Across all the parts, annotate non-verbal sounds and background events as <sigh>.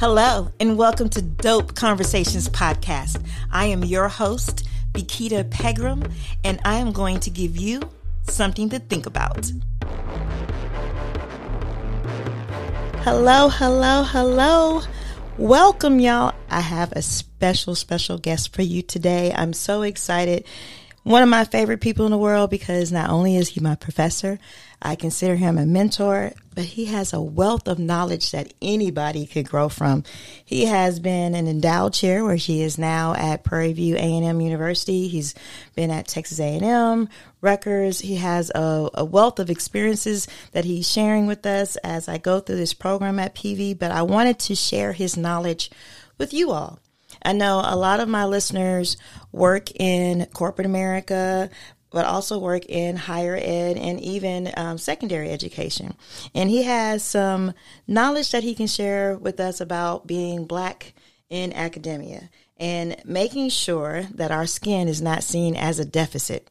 Hello, and welcome to Dope Conversations Podcast. I am your host, Bakita Pegram, and I am going to give you something to think about. Hello, hello, hello. Welcome, y'all. I have a special, special guest for you today. I'm so excited. One of my favorite people in the world because not only is he my professor, I consider him a mentor, but he has a wealth of knowledge that anybody could grow from. He has been an endowed chair where he is now at Prairie View A&M University. He's been at Texas A&M, Rutgers. He has a, a wealth of experiences that he's sharing with us as I go through this program at PV, but I wanted to share his knowledge with you all. I know a lot of my listeners work in corporate America, but also work in higher ed and even um, secondary education. And he has some knowledge that he can share with us about being black in academia and making sure that our skin is not seen as a deficit.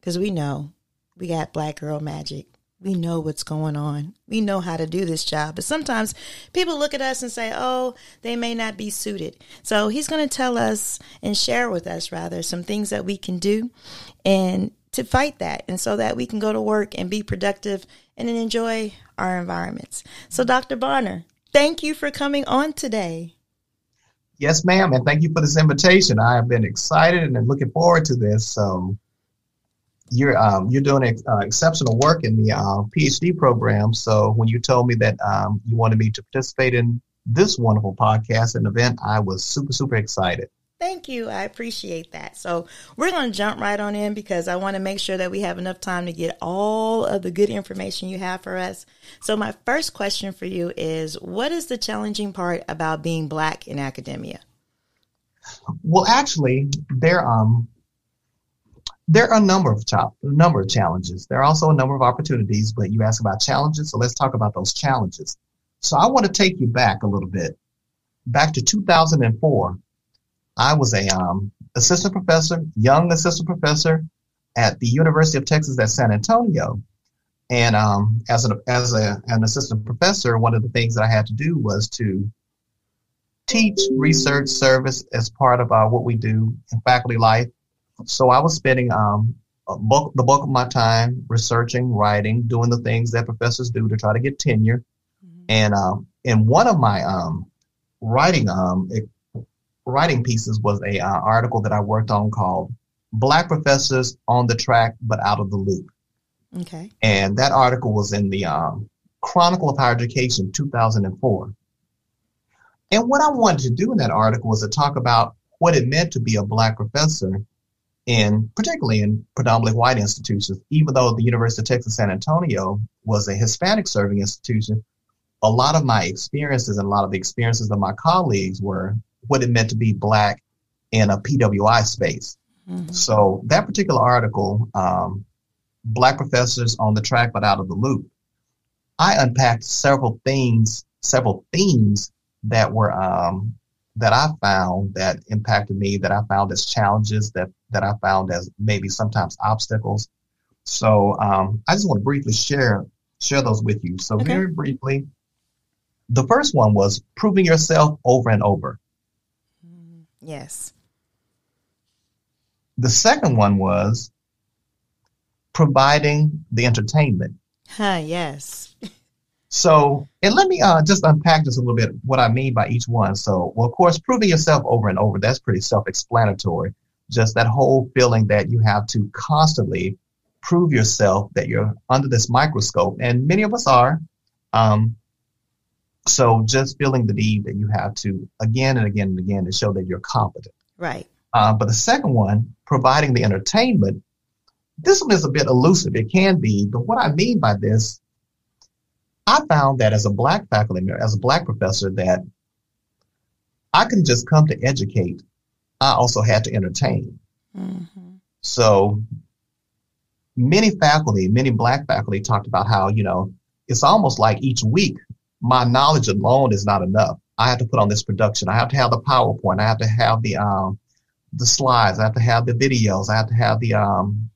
Because we know we got black girl magic. We know what's going on. We know how to do this job. But sometimes people look at us and say, oh, they may not be suited. So he's going to tell us and share with us, rather, some things that we can do and to fight that and so that we can go to work and be productive and enjoy our environments. So, Dr. Bonner, thank you for coming on today. Yes, ma'am, and thank you for this invitation. I have been excited and looking forward to this. So, you're um, you're doing uh, exceptional work in the uh, PhD program. So, when you told me that um, you wanted me to participate in this wonderful podcast and event, I was super super excited. Thank you. I appreciate that. So we're going to jump right on in because I want to make sure that we have enough time to get all of the good information you have for us. So my first question for you is what is the challenging part about being black in academia? Well, actually, there um there are a number of a number of challenges. There are also a number of opportunities, but you asked about challenges, so let's talk about those challenges. So I want to take you back a little bit, back to 2004 I was a um, assistant professor, young assistant professor at the University of Texas at San Antonio. And um, as, an, as a, an assistant professor, one of the things that I had to do was to teach research service as part of uh, what we do in faculty life. So I was spending um, bulk, the bulk of my time researching, writing, doing the things that professors do to try to get tenure. Mm-hmm. And um, in one of my um, writing um, writing pieces was a uh, article that I worked on called "Black Professors on the Track but Out of the Loop." Okay. And that article was in the um, Chronicle of Higher Education, 2004. And what I wanted to do in that article was to talk about what it meant to be a black professor in particularly in predominantly white institutions, even though the University of Texas San Antonio was a Hispanic serving institution, a lot of my experiences and a lot of the experiences of my colleagues were what it meant to be black in a PWI space. Mm-hmm. So that particular article, um, Black Professors on the Track but Out of the Loop, I unpacked several things, several themes that were um, that I found that impacted me, that I found as challenges, that that I found as maybe sometimes obstacles. So um, I just want to briefly share share those with you. So okay. very briefly, the first one was proving yourself over and over. Yes. The second one was providing the entertainment. Huh, yes. <laughs> So, and let me uh, just unpack this a little bit, what I mean by each one. So, well, of course, proving yourself over and over, that's pretty self explanatory. Just that whole feeling that you have to constantly prove yourself that you're under this microscope. And many of us are. Um, so just feeling the need that you have to again and again and again to show that you're competent. Right. Uh, but the second one, providing the entertainment, this one is a bit elusive. It can be, but what I mean by this, I found that as a black faculty, member, as a black professor, that I couldn't just come to educate. I also had to entertain. Mm-hmm. So many faculty, many black faculty talked about how, you know, it's almost like each week my knowledge alone is not enough. I have to put on this production. I have to have the PowerPoint. I have to have the um, the slides. I have to have the videos. I have to have the um,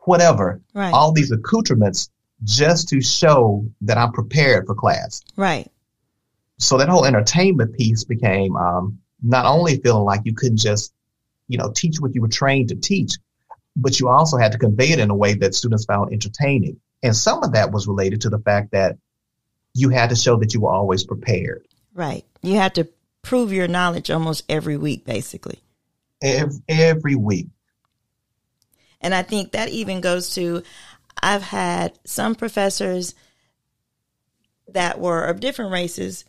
whatever. Right. All these accoutrements just to show that I'm prepared for class. Right. so that whole entertainment piece became um, not only feeling like you couldn't just, you know, teach what you were trained to teach, but you also had to convey it in a way that students found entertaining. And some of that was related to the fact that you had to show that you were always prepared. Right. You had to prove your knowledge almost every week, basically. Every, every week. And I think that even goes to I've had some professors that were of different races.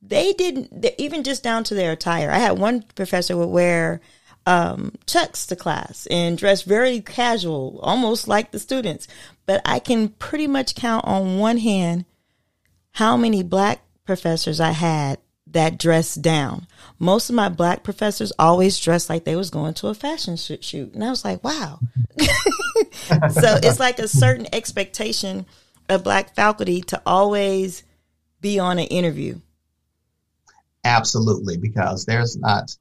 They didn't, even just down to their attire. I had one professor would wear um, chucks to class and dress very casual, almost like the students. But I can pretty much count on one hand how many black professors I had that dressed down. Most of my black professors always dressed like they was going to a fashion shoot. And I was like, wow. <laughs> <laughs> so it's like a certain expectation of black faculty to always be on an interview. Absolutely, because there's not,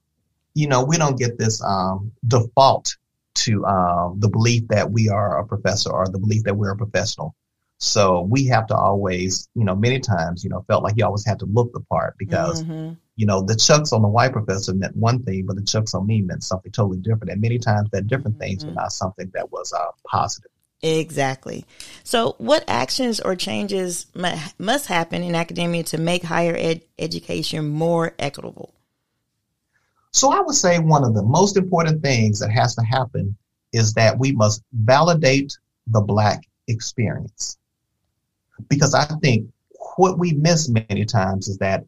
you know, we don't get this um, default to um, the belief that we are a professor or the belief that we're a professional. So we have to always, you know, many times, you know, felt like you always had to look the part because, mm-hmm. You know, the chucks on the white professor meant one thing, but the chucks on me meant something totally different. And many times that different mm-hmm. things were not something that was uh, positive. Exactly. So, what actions or changes must happen in academia to make higher ed- education more equitable? So, I would say one of the most important things that has to happen is that we must validate the Black experience because I think what we miss many times is that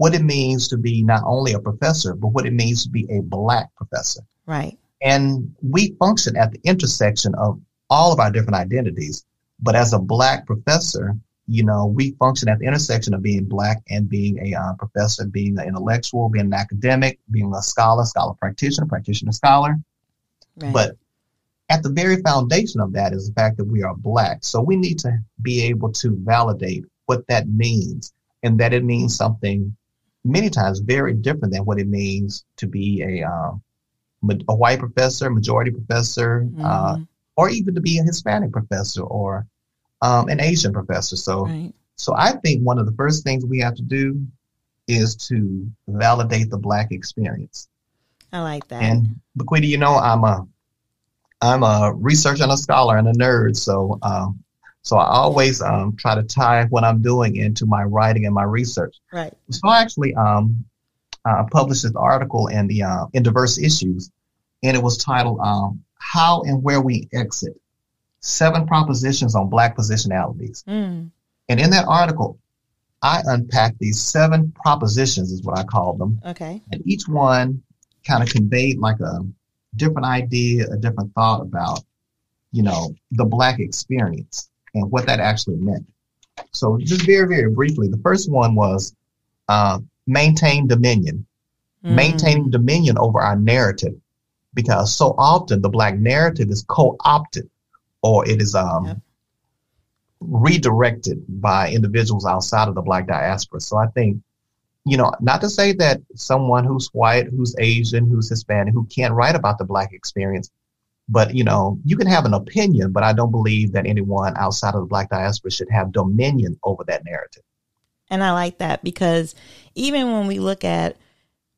what it means to be not only a professor, but what it means to be a black professor. Right. And we function at the intersection of all of our different identities. But as a black professor, you know, we function at the intersection of being black and being a uh, professor, being an intellectual, being an academic, being a scholar, scholar practitioner, practitioner scholar. Right. But at the very foundation of that is the fact that we are black. So we need to be able to validate what that means and that it means something many times very different than what it means to be a, um, a white professor, majority professor, uh, mm-hmm. uh, or even to be a Hispanic professor or um, an Asian professor. So, right. so I think one of the first things we have to do is to validate the black experience. I like that. And Bakita, you know, I'm a I'm a researcher and a scholar and a nerd, so um, so I always um, try to tie what I'm doing into my writing and my research. Right. So I actually um, uh, published this article in the uh, in Diverse Issues, and it was titled um, "How and Where We Exit: Seven Propositions on Black Positionalities." Mm. And in that article, I unpacked these seven propositions, is what I call them. Okay. And each one kind of conveyed like a different idea, a different thought about, you know, the black experience and what that actually meant. So just very, very briefly, the first one was uh, maintain dominion, mm. maintaining dominion over our narrative, because so often the black narrative is co-opted or it is um, yep. redirected by individuals outside of the black diaspora. So I think you know, not to say that someone who's white, who's Asian, who's Hispanic, who can't write about the black experience, but you know, you can have an opinion, but I don't believe that anyone outside of the black diaspora should have dominion over that narrative. And I like that because even when we look at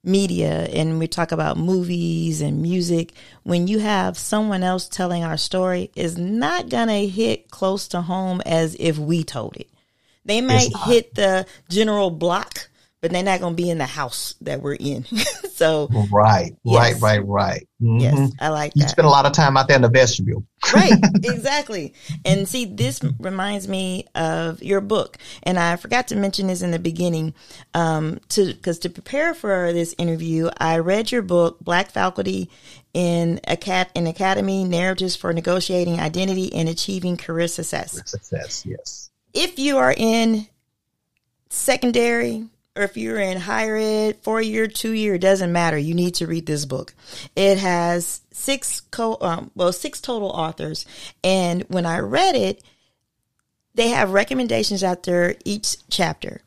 media and we talk about movies and music, when you have someone else telling our story is not to hit close to home as if we told it. They might hit the general block but they're not going to be in the house that we're in. <laughs> so right, yes. right, right, right. Mm-hmm. Yes, I like that. You spend a lot of time out there in the vestibule. right, <laughs> exactly. And see, this reminds me of your book, and I forgot to mention this in the beginning. Um, to because to prepare for this interview, I read your book, Black Faculty in Acad- in Academy Narratives for Negotiating Identity and Achieving Career Success. Success, yes. If you are in secondary or if you're in higher ed, four year, two year, it doesn't matter. You need to read this book. It has six co, um, well, six total authors. And when I read it, they have recommendations after each chapter.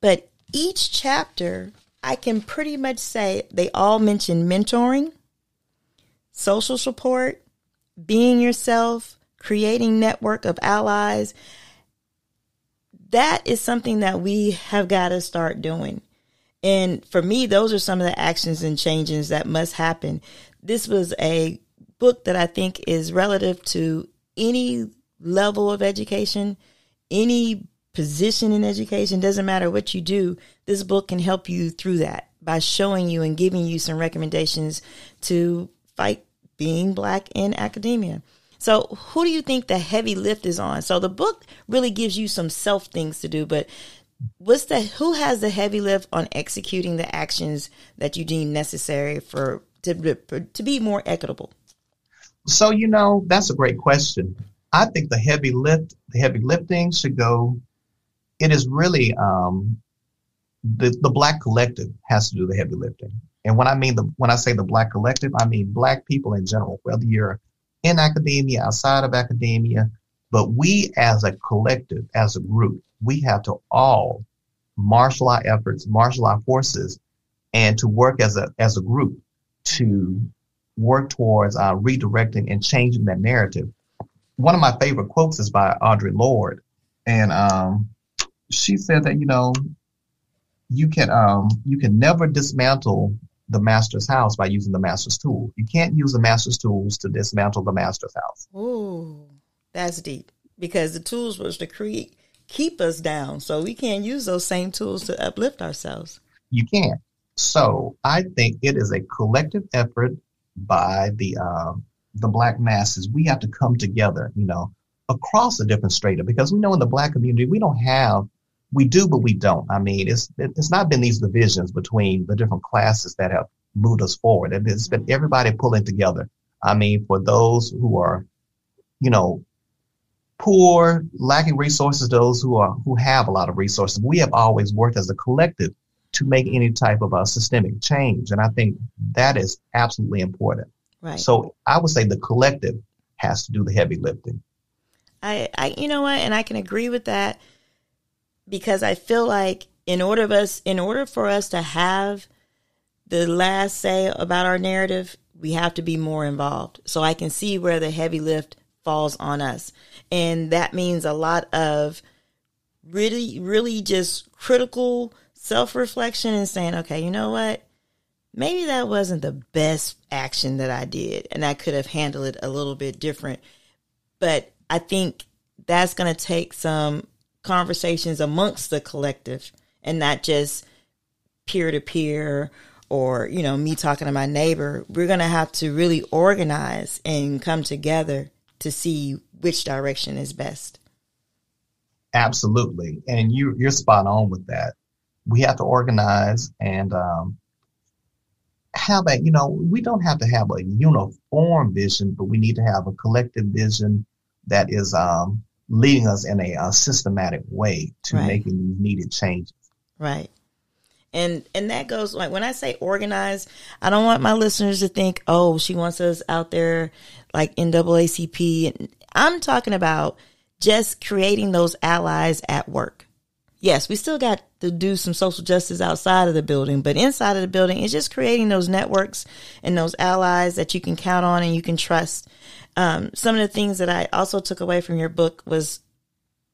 But each chapter, I can pretty much say they all mention mentoring, social support, being yourself, creating network of allies, that is something that we have got to start doing. And for me, those are some of the actions and changes that must happen. This was a book that I think is relative to any level of education, any position in education, doesn't matter what you do. This book can help you through that by showing you and giving you some recommendations to fight being black in academia. So, who do you think the heavy lift is on? So, the book really gives you some self things to do, but what's the who has the heavy lift on executing the actions that you deem necessary for to to be more equitable? So, you know, that's a great question. I think the heavy lift, the heavy lifting should go. It is really um, the the black collective has to do the heavy lifting. And when I mean the when I say the black collective, I mean black people in general, whether you're in academia, outside of academia, but we as a collective, as a group, we have to all marshal our efforts, marshal our forces, and to work as a as a group to work towards uh, redirecting and changing that narrative. One of my favorite quotes is by Audre Lorde, and um, she said that you know you can um, you can never dismantle the master's house by using the master's tool. You can't use the master's tools to dismantle the master's house. Ooh, that's deep because the tools was to create keep us down, so we can't use those same tools to uplift ourselves. You can't. So I think it is a collective effort by the uh, the black masses. We have to come together, you know, across the different strata because we know in the black community we don't have we do, but we don't. I mean, it's it's not been these divisions between the different classes that have moved us forward. It's been mm-hmm. everybody pulling together. I mean, for those who are, you know, poor, lacking resources, those who are who have a lot of resources, we have always worked as a collective to make any type of a systemic change, and I think that is absolutely important. Right. So I would say the collective has to do the heavy lifting. I, I, you know what, and I can agree with that because I feel like in order of us in order for us to have the last say about our narrative, we have to be more involved. So I can see where the heavy lift falls on us. And that means a lot of really, really just critical self reflection and saying, okay, you know what? Maybe that wasn't the best action that I did, and I could have handled it a little bit different. But I think that's going to take some conversations amongst the collective and not just peer to peer or you know me talking to my neighbor we're going to have to really organize and come together to see which direction is best. Absolutely. And you you're spot on with that. We have to organize and um, have a you know we don't have to have a uniform vision but we need to have a collective vision that is um, leading us in a, a systematic way to right. making these needed changes. Right. And and that goes like when I say organize, I don't want my listeners to think, oh, she wants us out there like NAACP. I'm talking about just creating those allies at work. Yes, we still got to do some social justice outside of the building, but inside of the building, it's just creating those networks and those allies that you can count on and you can trust um, some of the things that I also took away from your book was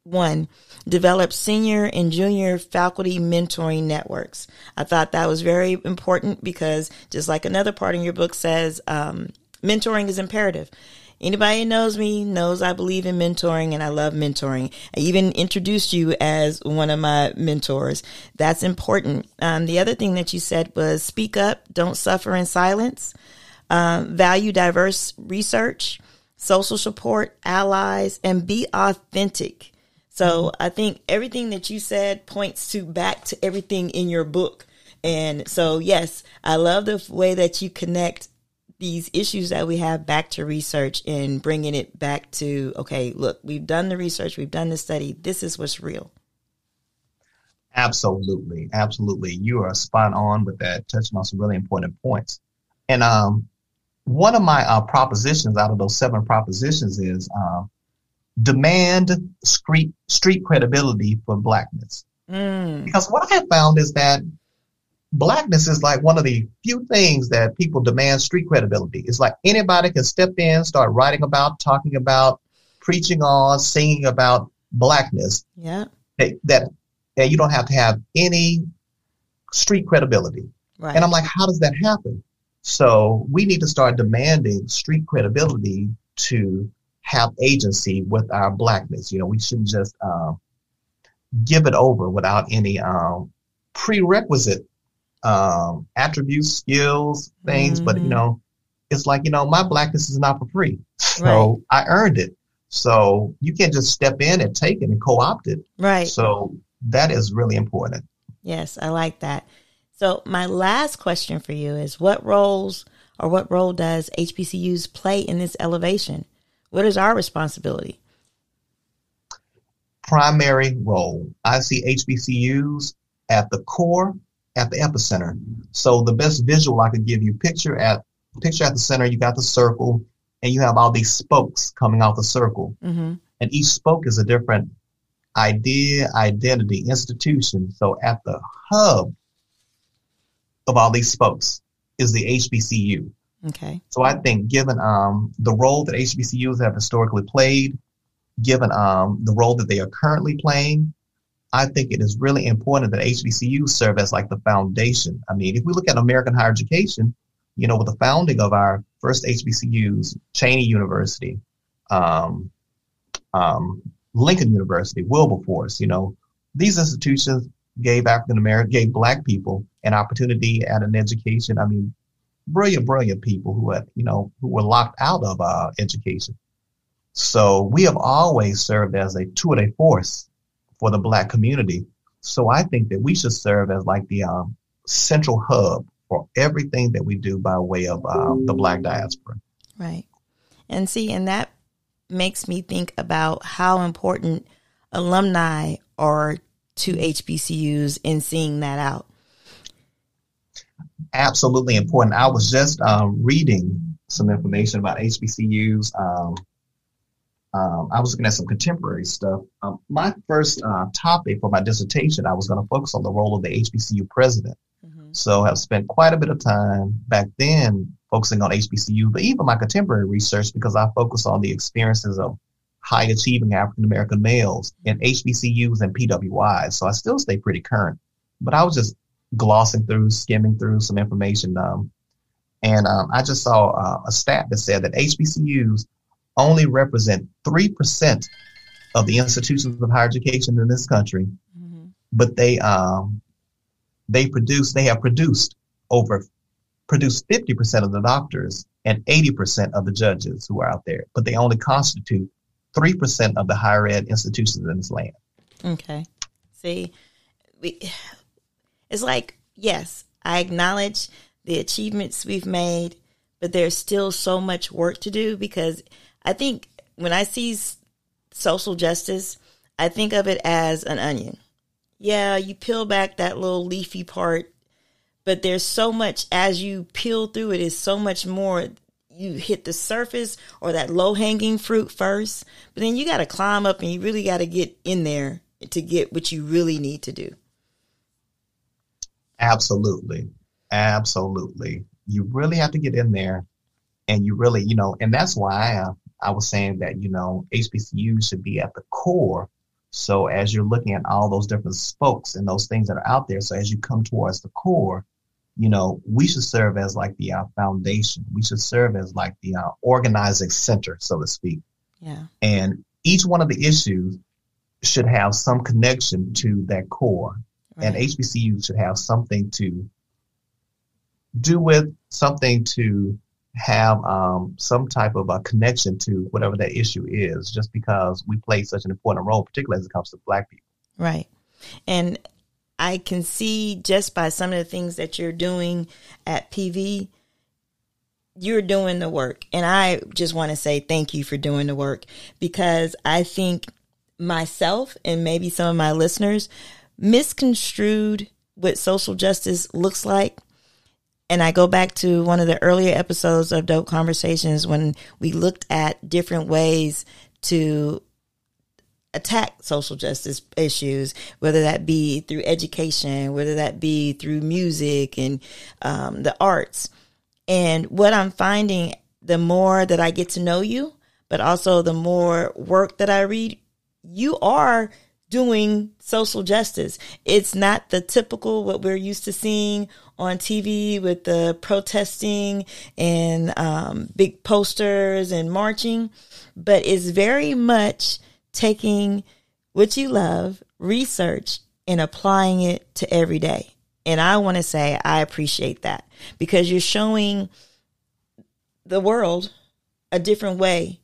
one, develop senior and junior faculty mentoring networks. I thought that was very important because just like another part in your book says, um, mentoring is imperative. Anybody who knows me knows I believe in mentoring and I love mentoring. I even introduced you as one of my mentors. That's important. Um, the other thing that you said was speak up, don't suffer in silence, um, value diverse research, social support, allies, and be authentic. So I think everything that you said points to back to everything in your book. And so, yes, I love the way that you connect these issues that we have back to research and bringing it back to, okay, look, we've done the research, we've done the study, this is what's real. Absolutely. Absolutely. You are spot on with that, touching on some really important points. And um, one of my uh, propositions out of those seven propositions is uh, demand street street credibility for blackness. Mm. Because what I have found is that blackness is like one of the few things that people demand street credibility. It's like anybody can step in, start writing about, talking about, preaching on, singing about blackness. Yeah. okay, that and you don't have to have any street credibility. Right. And I'm like, how does that happen? So we need to start demanding street credibility to have agency with our blackness. You know, we shouldn't just uh, give it over without any um, prerequisite um, attributes, skills, things. But you Mhm. know, it's like you know, my blackness is not for free, so Right. I earned it. So you can't just step in and take it and co-opt it. right. So that is really important. Yes, I like that. So my last question for you is what roles or what role does HBCUs play in this elevation? What is our responsibility? primary role. I see HBCUs at the core, at the epicenter. So the best visual I could give you, picture at picture at the center, you got the circle, and you have all these spokes coming out the circle, Mm-hmm. and each spoke is a different idea, identity, institution. So at the hub of all these spokes is the HBCU. Okay. So I think given um, the role that HBCUs have historically played, given um, the role that they are currently playing, I think it is really important that HBCUs serve as like the foundation. I mean, if we look at American higher education, you know, with the founding of our first HBCUs, Cheyney University, um, um, Lincoln University, Wilberforce, you know, these institutions gave African American, gave Black people an opportunity at an education. I mean, brilliant, brilliant people who had, you know, who were locked out of uh, education. So we have always served as a de force for the Black community. So I think that we should serve as like the um, central hub for everything that we do by way of um, the Black diaspora. Right. And see, and that makes me think about how important alumni are to HBCUs in seeing that out. Absolutely important. I was just um, reading some information about HBCUs. Um, um, I was looking at some contemporary stuff. Um, my first uh, topic for my dissertation, I was going to focus on the role of the HBCU president. Mm-hmm. So I've spent quite a bit of time back then focusing on HBCU, but even my contemporary research because I focus on the experiences of high achieving African American males in HBCUs and PWIs. So I still stay pretty current, but I was just glossing through, skimming through some information. Um, and um, I just saw uh, a stat that said that HBCUs only represent 3% of the institutions of higher education in this country, Mm-hmm. but they um, they produce they have produced over produced 50% of the doctors and 80% of the judges who are out there, but they only constitute 3% of the higher ed institutions in this land. Okay. See, we, it's like, yes, I acknowledge the achievements we've made, but there's still so much work to do because I think when I see social justice, I think of it as an onion. Yeah, you peel back that little leafy part, but there's so much as you peel through it is so much more. You hit the surface or that low hanging fruit first, but then you got to climb up and you really got to get in there to get what you really need to do. Absolutely. Absolutely. You really have to get in there and you really, you know, and that's why I, I was saying that, you know, HBCU should be at the core. So as you're looking at all those different spokes and those things that are out there, so as you come towards the core, you know, we should serve as like the uh, foundation. We should serve as like the uh, organizing center, so to speak. Yeah. And each one of the issues should have some connection to that core and HBCU should have something to do with, something to have um, some type of a connection to whatever that issue is, just because we play such an important role, particularly as it comes to Black people. Right. And I can see just by some of the things that you're doing at PV, you're doing the work. And I just want to say thank you for doing the work because I think myself and maybe some of my listeners misconstrued what social justice looks like. And I go back to one of the earlier episodes of Dope Conversations when we looked at different ways to attack social justice issues, whether that be through education, whether that be through music and um, the arts. And what I'm finding, the more that I get to know you, but also the more work that I read, you are doing social justice. It's not the typical what we're used to seeing on TV with the protesting and um, big posters and marching, but it's very much taking what you love, research, and applying it to every day. And I want to say I appreciate that because you're showing the world a different way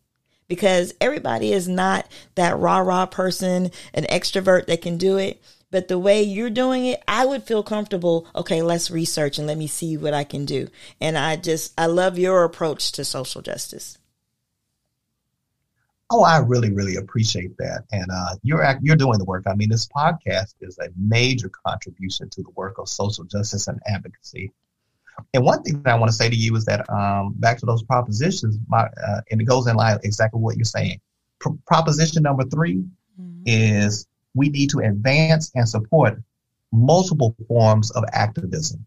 because everybody is not that rah rah person, an extrovert that can do it. But the way you're doing it, I would feel comfortable. Okay, let's research and let me see what I can do. And I just, I love your approach to social justice. Oh, I really, really appreciate that. And uh, you're you're doing the work. I mean, this podcast is a major contribution to the work of social justice and advocacy. And one thing that I want to say to you is that um, back to those propositions, my, uh, and it goes in line exactly what you're saying. Pro- proposition number 3 mm-hmm. is we need to advance and support multiple forms of activism.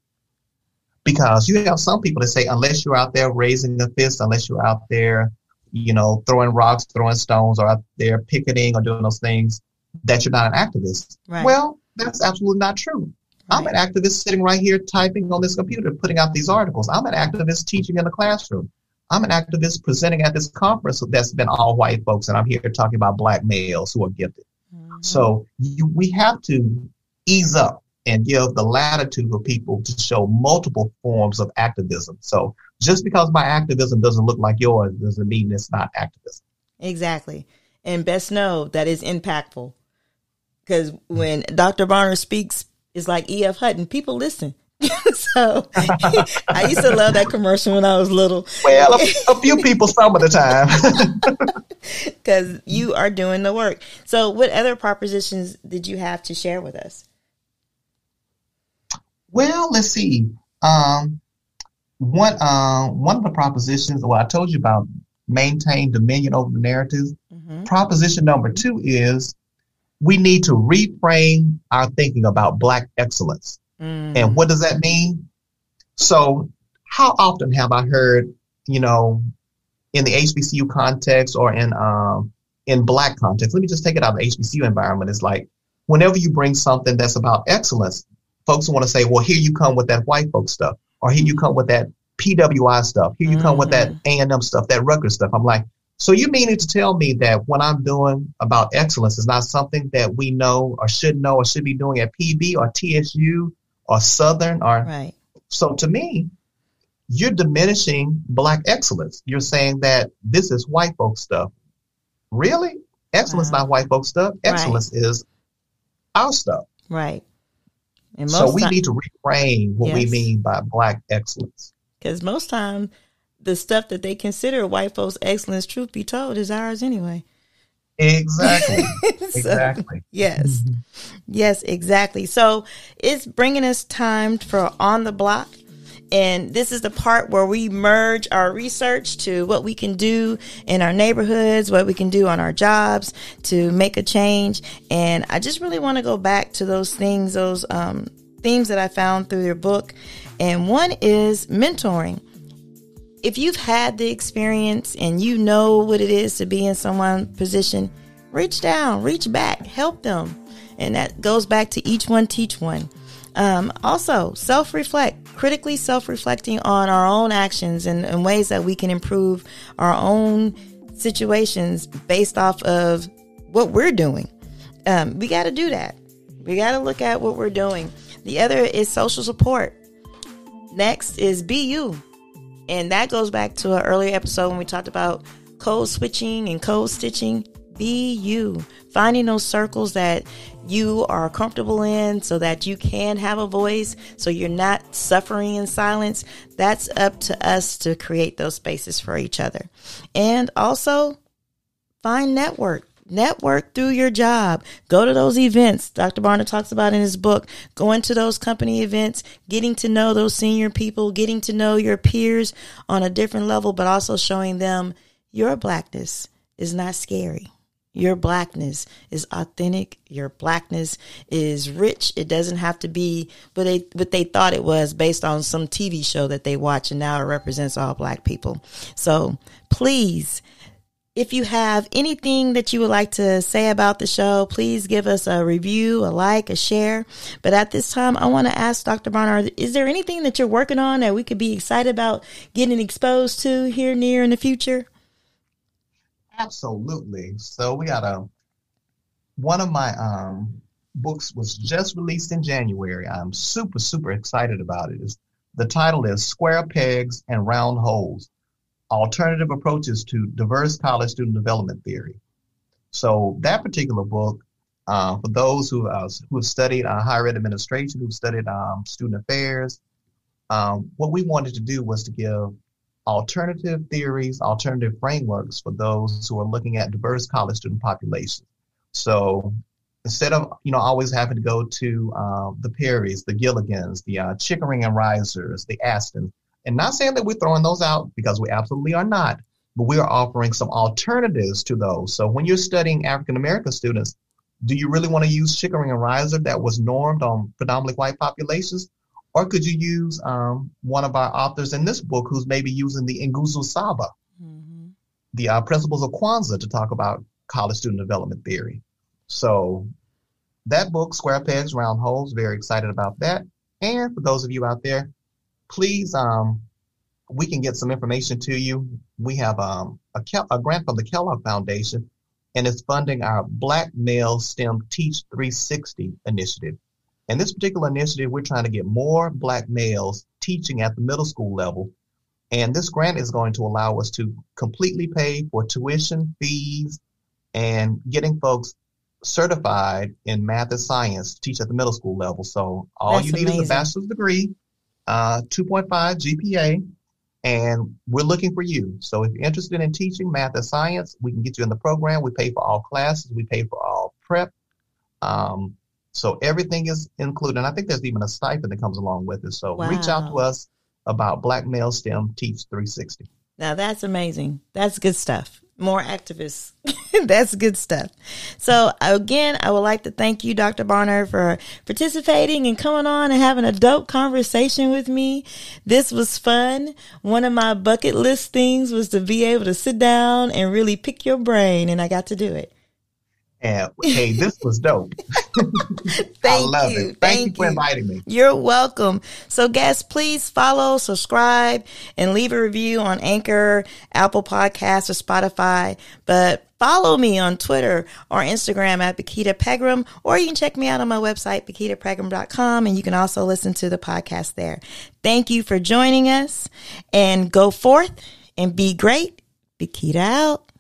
Because you have some people that say, unless you're out there raising a fist, unless you're out there you know, throwing rocks, throwing stones, or out there picketing or doing those things, that you're not an activist. Right. Well, that's absolutely not true. Right. I'm an activist sitting right here typing on this computer, putting out these articles. I'm an activist teaching in the classroom. I'm an activist presenting at this conference that's been all white folks, and I'm here talking about black males who are gifted. Mm-hmm. So you, we have to ease up and give the latitude for people to show multiple forms of activism. So just because my activism doesn't look like yours doesn't mean it's not activism. Exactly. And best know that is impactful. Because when Dr. Bonner speaks, it's like E.F. Hutton, people listen. <laughs> so <laughs> I used to love that commercial when I was little. Well, a, <laughs> a few people some of the time. Because you are doing the work. So, what other propositions did you have to share with us? Well, let's see. Um, one uh, one of the propositions, well, I told you about maintain dominion over the narratives. Mm-hmm. Proposition number two is we need to reframe our thinking about Black excellence. Mm. And what does that mean? So, how often have I heard, you know, in the HBCU context or in um, in Black context? Let me just take it out of the HBCU environment. It's like whenever you bring something that's about excellence, folks want to say, "Well, here you come with that white folk stuff." Or here you come with that PWI stuff. Here you mm-hmm. come with that mm-hmm. A&M stuff, that Rutgers stuff. I'm like, so you mean to tell me that what I'm doing about excellence is not something that we know or should know or should be doing at PV or TSU or Southern or right. so to me, you're diminishing black excellence. You're saying that this is white folk stuff. Really? Excellence wow. not white folk stuff. Excellence right. is our stuff. Right so we time, need to reframe what yes. we mean by black excellence. Because most times, the stuff that they consider white folks' excellence, truth be told, is ours anyway. Exactly. <laughs> so, exactly. Yes. Mm-hmm. Yes, exactly. So it's bringing us time for On the Block. And this is the part where we merge our research to what we can do in our neighborhoods, what we can do on our jobs to make a change. And I just really want to go back to those things, those um, themes that I found through your book. And one is mentoring. If you've had the experience and you know what it is to be in someone's position, reach down, reach back, help them. And that goes back to each one, teach one. Um, also, self reflect, critically self reflecting on our own actions and, and ways that we can improve our own situations based off of what we're doing. Um, we got to do that. We got to look at what we're doing. The other is social support. Next is be you. And that goes back to an earlier episode when we talked about code switching and code stitching. Be you. Finding those circles that you are comfortable in so that you can have a voice, so you're not suffering in silence. That's up to us to create those spaces for each other. And also find network. Network through your job. Go to those events Dr. Bonner talks about in his book. Going to those company events, getting to know those senior people, getting to know your peers on a different level, but also showing them your blackness is not scary. Your blackness is authentic. Your blackness is rich. It doesn't have to be what they what they thought it was based on some TV show that they watch and now it represents all black people. So please if you have anything that you would like to say about the show, please give us a review, a like, a share. But at this time, I want to ask Dr. Bonner, is there anything that you're working on that we could be excited about getting exposed to here near in the future? Absolutely. So we got a one of my um, books was just released in January. I'm super super excited about it. It's, the title is Square Pegs and Round Holes alternative approaches to diverse college student development theory. So that particular book, uh, for those who uh, who have studied uh, higher ed administration, who've studied um, student affairs, um, what we wanted to do was to give alternative theories, alternative frameworks for those who are looking at diverse college student populations. So instead of you know always having to go to uh, the Perrys, the Gilligans, the uh, Chickering and Reissers, the Astins, and not saying that we're throwing those out because we absolutely are not, but we are offering some alternatives to those. So when you're studying African American students, do you really want to use Chickering and Reisser that was normed on predominantly white populations? Or could you use um, one of our authors in this book who's maybe using the Nguzo Saba, mm-hmm. the uh, principles of Kwanzaa to talk about college student development theory? So that book, Square Pegs, Round Holes, very excited about that. And for those of you out there please, um, we can get some information to you. We have um, a, a grant from the Kellogg Foundation, and it's funding our Black Male STEM Teach 360 initiative. And this particular initiative, we're trying to get more Black males teaching at the middle school level. And this grant is going to allow us to completely pay for tuition, fees, and getting folks certified in math and science to teach at the middle school level. So all That's you need amazing. is a bachelor's degree uh, 2.5 GPA, and we're looking for you. So if you're interested in teaching math and science, we can get you in the program. We pay for all classes. We pay for all prep. Um, so everything is included. And I think there's even a stipend that comes along with it. So wow. reach out to us about Black Male STEM Teach 360. Now that's amazing. That's good stuff more activists. <laughs> That's good stuff. So again, I would like to thank you, Dr. Bonner, for participating and coming on and having a dope conversation with me. This was fun. One of my bucket list things was to be able to sit down and really pick your brain, and I got to do it. And hey, this was dope. <laughs> Thank I love you. it. Thank, Thank you for inviting me. You're welcome. So guests, please follow, subscribe, and leave a review on Anchor, Apple Podcasts, or Spotify. But follow me on Twitter or Instagram at Bakita Pegram, or you can check me out on my website, BakitaPegram.com, and you can also listen to the podcast there. Thank you for joining us and go forth and be great. Bakita out.